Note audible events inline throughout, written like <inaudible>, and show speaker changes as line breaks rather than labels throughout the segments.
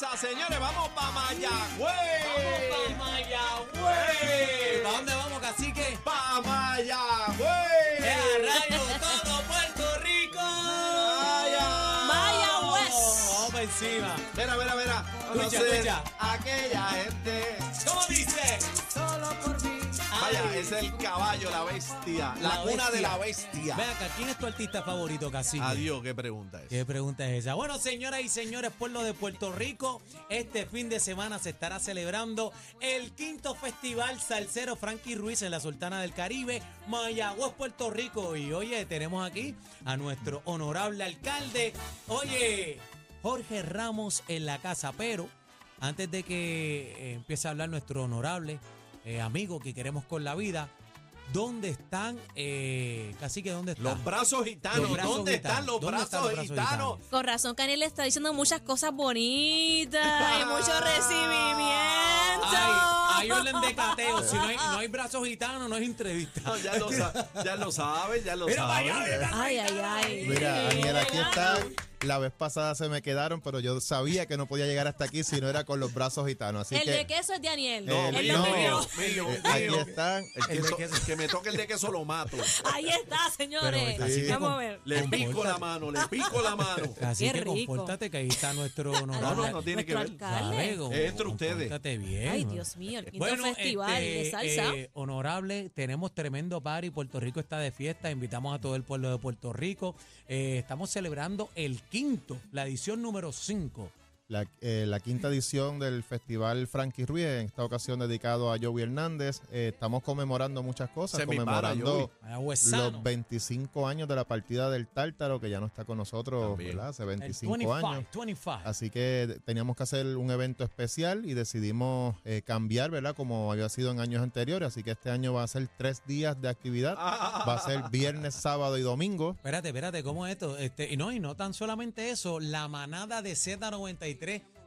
La cosa, señores, vamos para Mayagüez.
Vamos pa' Mayagüez. ¿Para dónde vamos, cacique?
Pa' Mayagüez.
¡Eh, a rayo, todo Puerto Rico!
Vaya.
¡Mayagüez! Vamos para encima.
Mira, mira, mira.
Escucha, escucha.
Aquella gente. Vaya, es el caballo, la bestia. La,
La
cuna de la bestia.
Ve acá, ¿quién es tu artista favorito, cacique?
Adiós, ¿qué pregunta es?
¿Qué pregunta es esa? Bueno, señoras y señores, pueblo de Puerto Rico, este fin de semana se estará celebrando el quinto festival salsero Frankie Ruiz en la Sultana del Caribe, Mayagüez, Puerto Rico. Y oye, tenemos aquí a nuestro honorable alcalde, oye, Jorge Ramos en la casa. Pero antes de que eh, empiece a hablar nuestro honorable eh, amigo que queremos con la vida, ¿dónde están, eh, cacique, dónde están?
Los brazos gitanos.
Los brazos
¿Dónde
gitanos.
están los
¿Dónde están
brazos
los brazos
gitanos?
gitanos?
Con razón, Caniel le está diciendo muchas cosas bonitas y mucho recibimiento.
Ay, hay orden de cateo. Si no hay, no hay <laughs> brazos gitanos, no es entrevista.
No, ya, lo ya lo saben, ya lo
Mira,
saben.
vaya, mira.
Ay, ay, ay.
Mira, Daniel, aquí está. La vez pasada se me quedaron, pero yo sabía que no podía llegar hasta aquí si no era con los brazos gitanos. Así
el
que
de queso es Daniel.
No,
Él
mío,
lo
mío.
pidió.
mío,
eh, aquí están.
El
El de
queso- que me toque el de queso lo mato.
Ahí está, señores.
Pero, que
Vamos a ver.
Le pico la mano, le pico la mano. <laughs>
Así
Qué
que
rico.
compórtate que ahí está nuestro
No,
honorable.
no, no tiene que
Nuestro
ver. Entre ustedes.
Compórtate bien.
Ay, Dios mío, el quinto
Bueno,
festival de
este,
salsa.
eh, honorable, tenemos tremendo party. Puerto Rico está de fiesta. Invitamos a todo el pueblo de Puerto Rico. Eh, estamos celebrando el quinto, la edición número 5.
La, eh, la quinta edición del Festival Frankie Ruiz, en esta ocasión dedicado a Joey Hernández. Eh, estamos conmemorando muchas cosas,
Se para,
conmemorando los 25 años de la partida del Tártaro, que ya no está con nosotros,
También.
¿verdad? Hace
El
25
25,
años.
25.
Así que teníamos que hacer un evento especial y decidimos eh, cambiar, ¿verdad? Como había sido en años anteriores. Así que este año va a ser tres días de actividad. Va a ser viernes, sábado y domingo.
Espérate, espérate, ¿cómo es esto? Este, y no, y no tan solamente eso, la manada de Z93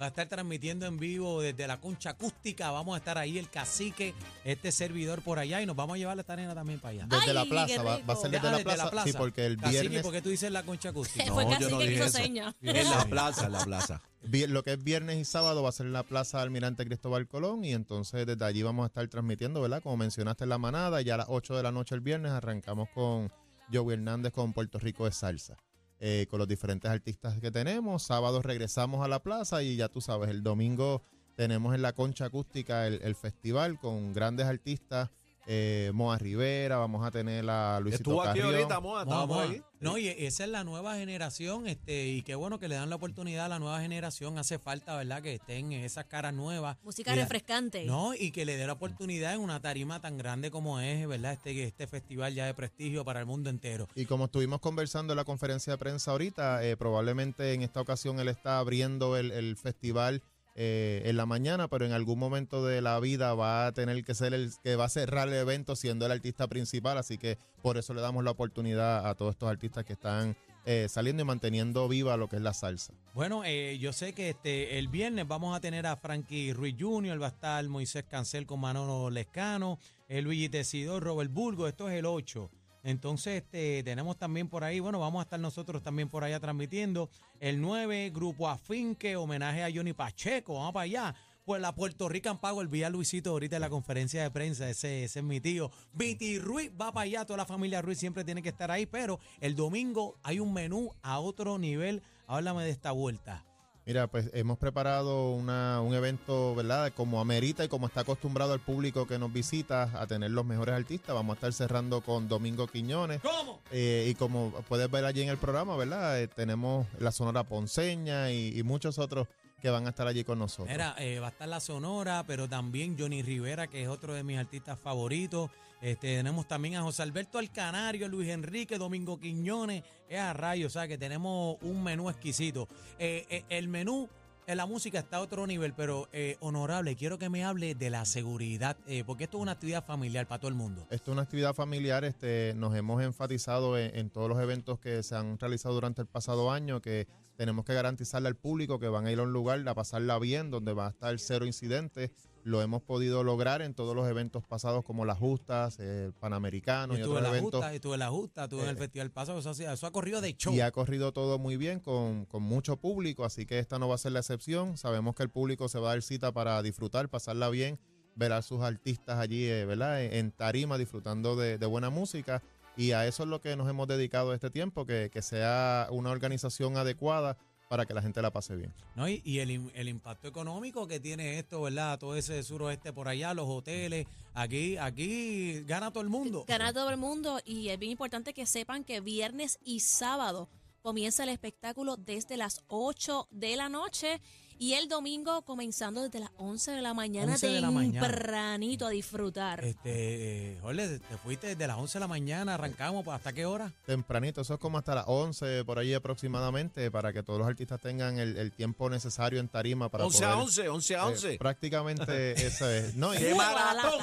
va a estar transmitiendo en vivo desde la concha acústica. Vamos a estar ahí, el cacique, este servidor por allá, y nos vamos a llevar a esta nena también para allá.
Desde
Ay,
la plaza, va, va a ser desde,
Ah,
la, plaza. Sí, porque el
Cacique,
viernes,
¿por qué tú dices la concha acústica? <laughs>
Fue
No, yo no
que
dije
hizo
eso.
seña. <laughs>
En la plaza, en la plaza.
lo que es viernes y sábado va a ser en la plaza Almirante Cristóbal Colón y entonces desde allí vamos a estar transmitiendo, ¿verdad? Como mencionaste en la manada, ya a las 8 de la noche el viernes arrancamos con Joey Hernández con Puerto Rico de Salsa. Eh, con los diferentes artistas que tenemos. Sábado regresamos a la plaza y ya tú sabes, el domingo tenemos en la concha acústica el, el festival con grandes artistas. Eh, Moa Rivera, vamos a tener a Luisito
Estuvo aquí
Carrión.
ahorita, Moa, estábamos ahí.
No, y esa es la nueva generación, este, y qué bueno que le dan la oportunidad a la nueva generación. Hace falta, ¿verdad? Que estén esas caras nuevas.
Música
Y
refrescante.
No, y que le dé la oportunidad en una tarima tan grande como es, ¿verdad? Este, este festival ya de prestigio para el mundo entero.
Y como estuvimos conversando en la conferencia de prensa ahorita, eh, probablemente en esta ocasión él está abriendo el, el festival eh, en la mañana, pero en algún momento de la vida va a tener que ser el que va a cerrar el evento siendo el artista principal, así que por eso le damos la oportunidad a todos estos artistas que están eh, saliendo y manteniendo viva lo que es la salsa.
Bueno, eh, yo sé que este el viernes vamos a tener a Frankie Ruiz Jr., va a estar Moisés Cancel con Manolo Lescano, el Luigi Tesidor, Robert Burgo, esto es el 8. Entonces, este, tenemos también por ahí, bueno, vamos a estar nosotros también por allá transmitiendo. El 9, Grupo Afinque, homenaje a Johnny Pacheco, vamos para allá. Pues la Puerto Rican Pago, el vía Luisito ahorita en la conferencia de prensa, ese, ese es mi tío. Viti Ruiz va para allá, toda la familia Ruiz siempre tiene que estar ahí, pero el domingo hay un menú a otro nivel. Háblame de esta vuelta.
Mira, pues hemos preparado una, un evento, ¿verdad? Como amerita y como está acostumbrado el público que nos visita a tener los mejores artistas. Vamos a estar cerrando con Domingo Quiñones.
¿Cómo?
Eh, y como puedes ver allí en el programa, ¿verdad? Eh, tenemos la Sonora Ponceña y, y muchos otros que van a estar allí con nosotros.
Mira, eh, va a estar la Sonora, pero también Johnny Rivera, que es otro de mis artistas favoritos. Este, tenemos también a José Alberto Alcanario, Luis Enrique, Domingo Quiñones, es a rayo, o sea que tenemos un menú exquisito. Eh, eh, el menú eh, la música está a otro nivel, pero eh, honorable, quiero que me hable de la seguridad, eh, porque esto es una actividad familiar para todo el mundo.
Esto es una actividad familiar, este, nos hemos enfatizado en, en todos los eventos que se han realizado durante el pasado año, que tenemos que garantizarle al público que van a ir a un lugar a pasarla bien, donde va a estar cero incidentes. Lo hemos podido lograr en todos los eventos pasados, como las justas, el Panamericano y
en
otros
la
eventos.
justa, estuve en la justa, estuve en el
Eh,
festival pasado, eso, eso ha corrido de show.
Y ha corrido todo muy bien con, con mucho público, así que esta no va a ser la excepción. Sabemos que el público se va a dar cita para disfrutar, pasarla bien, ver a sus artistas allí, eh, ¿verdad? En, en tarima, disfrutando de, de buena música. Y a eso es lo que nos hemos dedicado este tiempo, que, que sea una organización adecuada para que la gente la pase bien.
¿no? Y, y el, el impacto económico que tiene esto, ¿verdad? Todo ese suroeste por allá, los hoteles, aquí, aquí gana todo el mundo.
Gana todo el mundo y es bien importante que sepan que viernes y sábado comienza el espectáculo desde las 8 de la noche y el domingo comenzando desde las 11 de la mañana
11 de la mañana.
tempranito a disfrutar.
Este, eh, Jorge, te fuiste desde las 11 de la mañana, arrancamos, pues, ¿hasta qué hora?
Tempranito, eso es como hasta las 11, por ahí aproximadamente, para que todos los artistas tengan el, el tiempo necesario en tarima para
11 a
poder...
11, 11 a
eh,
11.
prácticamente <laughs> eso es. No, y-
¡Qué maratón!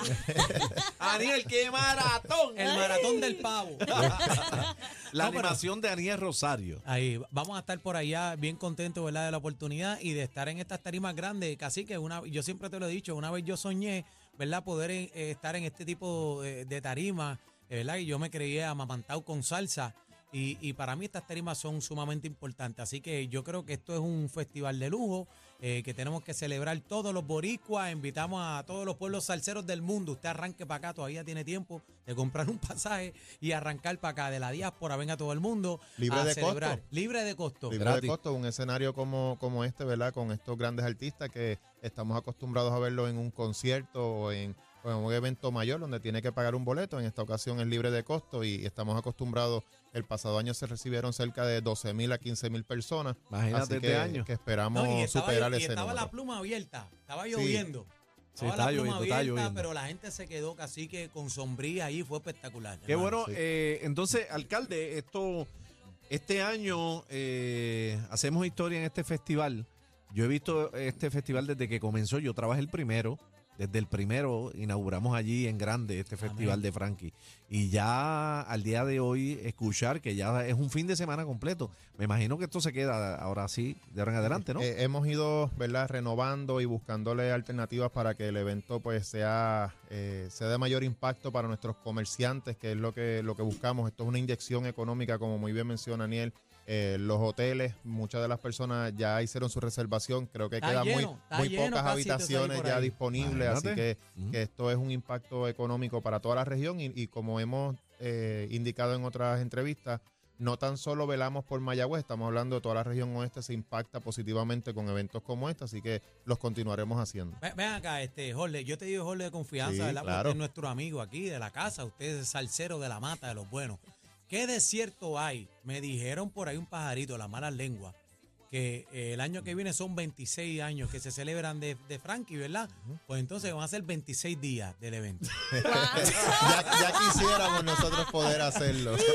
<laughs> Aniel, qué maratón.
El maratón del pavo. <laughs>
La
No, pero-
animación de Aniel Rosario.
Ahí, vamos a estar por allá bien contentos, ¿verdad? De la oportunidad y de estar en estas tarimas grandes. Casi que una, yo siempre te lo he dicho, una vez yo soñé, ¿verdad? Poder eh, estar en este tipo de, de tarimas, eh, ¿verdad? Y yo me creía amamantado con salsa. Y, y para mí estas tarimas son sumamente importantes. Así que yo creo que esto es un festival de lujo eh, que tenemos que celebrar todos los boricuas. Invitamos a todos los pueblos salseros del mundo. Usted arranque para acá, todavía tiene tiempo de comprar un <laughs> pasaje y arrancar para acá de la diáspora. Venga todo el mundo.
Libre
a
de
celebrar.
costo.
Libre de costo.
libre
Gratis.
de costo, un escenario como, como este, ¿verdad? Con estos grandes artistas que estamos acostumbrados a verlo en un concierto o en, en un evento mayor donde tiene que pagar un boleto. En esta ocasión es libre de costo y estamos acostumbrados. El pasado año se recibieron cerca de 12 mil a 15 mil personas.
Imagínate
así
este año.
que esperamos
No, y estaba,
superar
y
ese
estaba la pluma abierta, estaba lloviendo.
Sí,
la pluma
lloviendo,
abierta,
lloviendo.
pero la gente se quedó casi que con sombría ahí, fue espectacular.
Qué
hermano.
bueno.
sí.
eh, entonces, alcalde, esto, este año eh, hacemos historia en este festival. Yo he visto este festival desde que comenzó. Yo trabajé el primero. Desde el primero inauguramos allí en grande este festival de Frankie. Y ya al día de hoy escuchar que ya es un fin de semana completo. Me imagino que esto se queda ahora sí, de ahora en adelante, ¿no?
Eh, hemos ido, ¿verdad? Renovando y buscándole alternativas para que el evento pues sea, eh, sea de mayor impacto para nuestros comerciantes, que es lo que, lo que buscamos. Esto es una inyección económica, como muy bien menciona Daniel. Eh, los hoteles, muchas de las personas ya hicieron su reservación. Creo que
Está
quedan
lleno,
muy, muy
lleno
pocas habitaciones ya disponibles, así que, esto es un impacto económico para toda la región y, y como hemos eh, indicado en otras entrevistas, no tan solo velamos por Mayagüez, estamos hablando de toda la región oeste, se impacta positivamente con eventos como este, así que los continuaremos haciendo.
Ve- Ven acá, este, Jorge, yo te digo Jorge de confianza,
Sí,
¿verdad? Porque
claro.
usted es nuestro amigo aquí de la casa, usted es salsero de la mata, de los buenos. ¿Qué desierto hay? Me dijeron por ahí un pajarito, la mala lengua, que eh, el año que viene son 26 años que se celebran de, de Frankie, ¿verdad? Pues entonces van a ser 26 días del evento. <laughs>
ya, ya quisiéramos nosotros poder hacerlo. <laughs>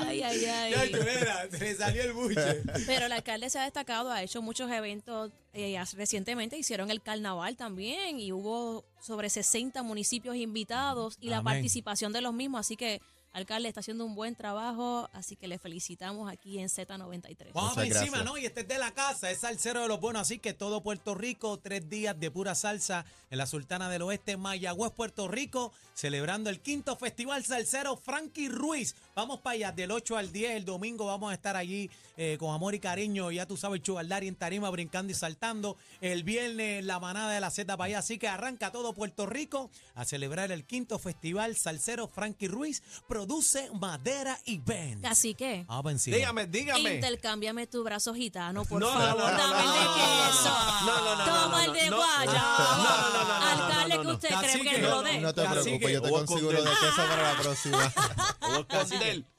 Ay, ay, ay.
mira, te salió el buche.
Pero el alcalde se ha destacado, ha hecho muchos eventos. eh, recientemente hicieron el carnaval también y hubo sobre 60 municipios invitados y la participación de los mismos. Así que, alcalde, está haciendo un buen trabajo. Así que le felicitamos aquí en Z93.
Vamos
Muchas
encima,
gracias.
¿no? Y este es de la casa, es salsero de los buenos. Así que todo Puerto Rico, tres días de pura salsa en la Sultana del Oeste, Mayagüez, Puerto Rico, celebrando el quinto festival salsero Frankie Ruiz. Vamos para allá, del 8 al 10, el domingo vamos a estar allí eh, con amor y cariño, ya tú sabes, Chubaldari en tarima, brincando y saltando. El viernes la manada de la Z para allá, así que arranca todo Puerto Rico a celebrar el quinto festival salsero Frankie Ruiz. Produce Madera y Ben.
Así que,
para encima.
Dígame, dígame.
intercámbiame tu brazo gitano, por
No,
favor.
no, no,
Dame el de
no,
queso.
no, no, no,
Toma el de
no,
guayaba.
no, no, no,
Alcalde, que usted cree que lo dé.
No te preocupes, yo te consigo lo de queso para la próxima.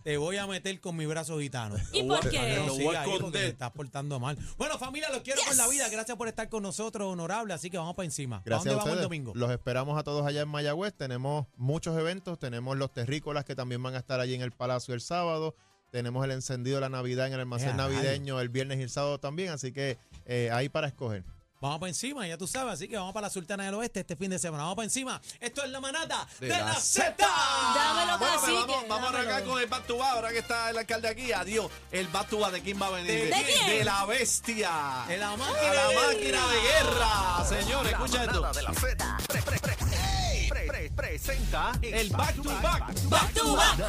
Te voy a meter con mi brazo gitano. <laughs>
¿Y por qué?
No
voy
siga
a
ahí porque
esconder.
te estás portando mal. Bueno, familia, los quiero con la vida. Gracias por estar con nosotros, honorable. Así que vamos para encima. ¿A
Gracias
dónde
a
vamos el
ustedes.
domingo?
Los esperamos a todos allá en Mayagüez. Tenemos muchos eventos. Tenemos los terrícolas que también van a estar allí en el Palacio el sábado. tenemos el encendido de la Navidad en el almacén
Ea,
navideño el viernes y el sábado también, así que eh, ahí para escoger.
Vamos para encima, ya tú sabes, así que vamos para la Sultana del Oeste este fin de semana. Vamos para encima. Esto es la manada de,
De
la, Z.
Dámelo,
Bueno, pues
cacique,
vamos, vamos a arrancar con el back to back, ahora que está el alcalde aquí. Adiós. El back to back de quién va a venir.
¿De
quién?
De la bestia.
De la máquina
la
de
máquina de guerra. Señores, escucha esto.
de la Z pre- pre- pre- pre- pre- presenta
El back to back.
Back to back.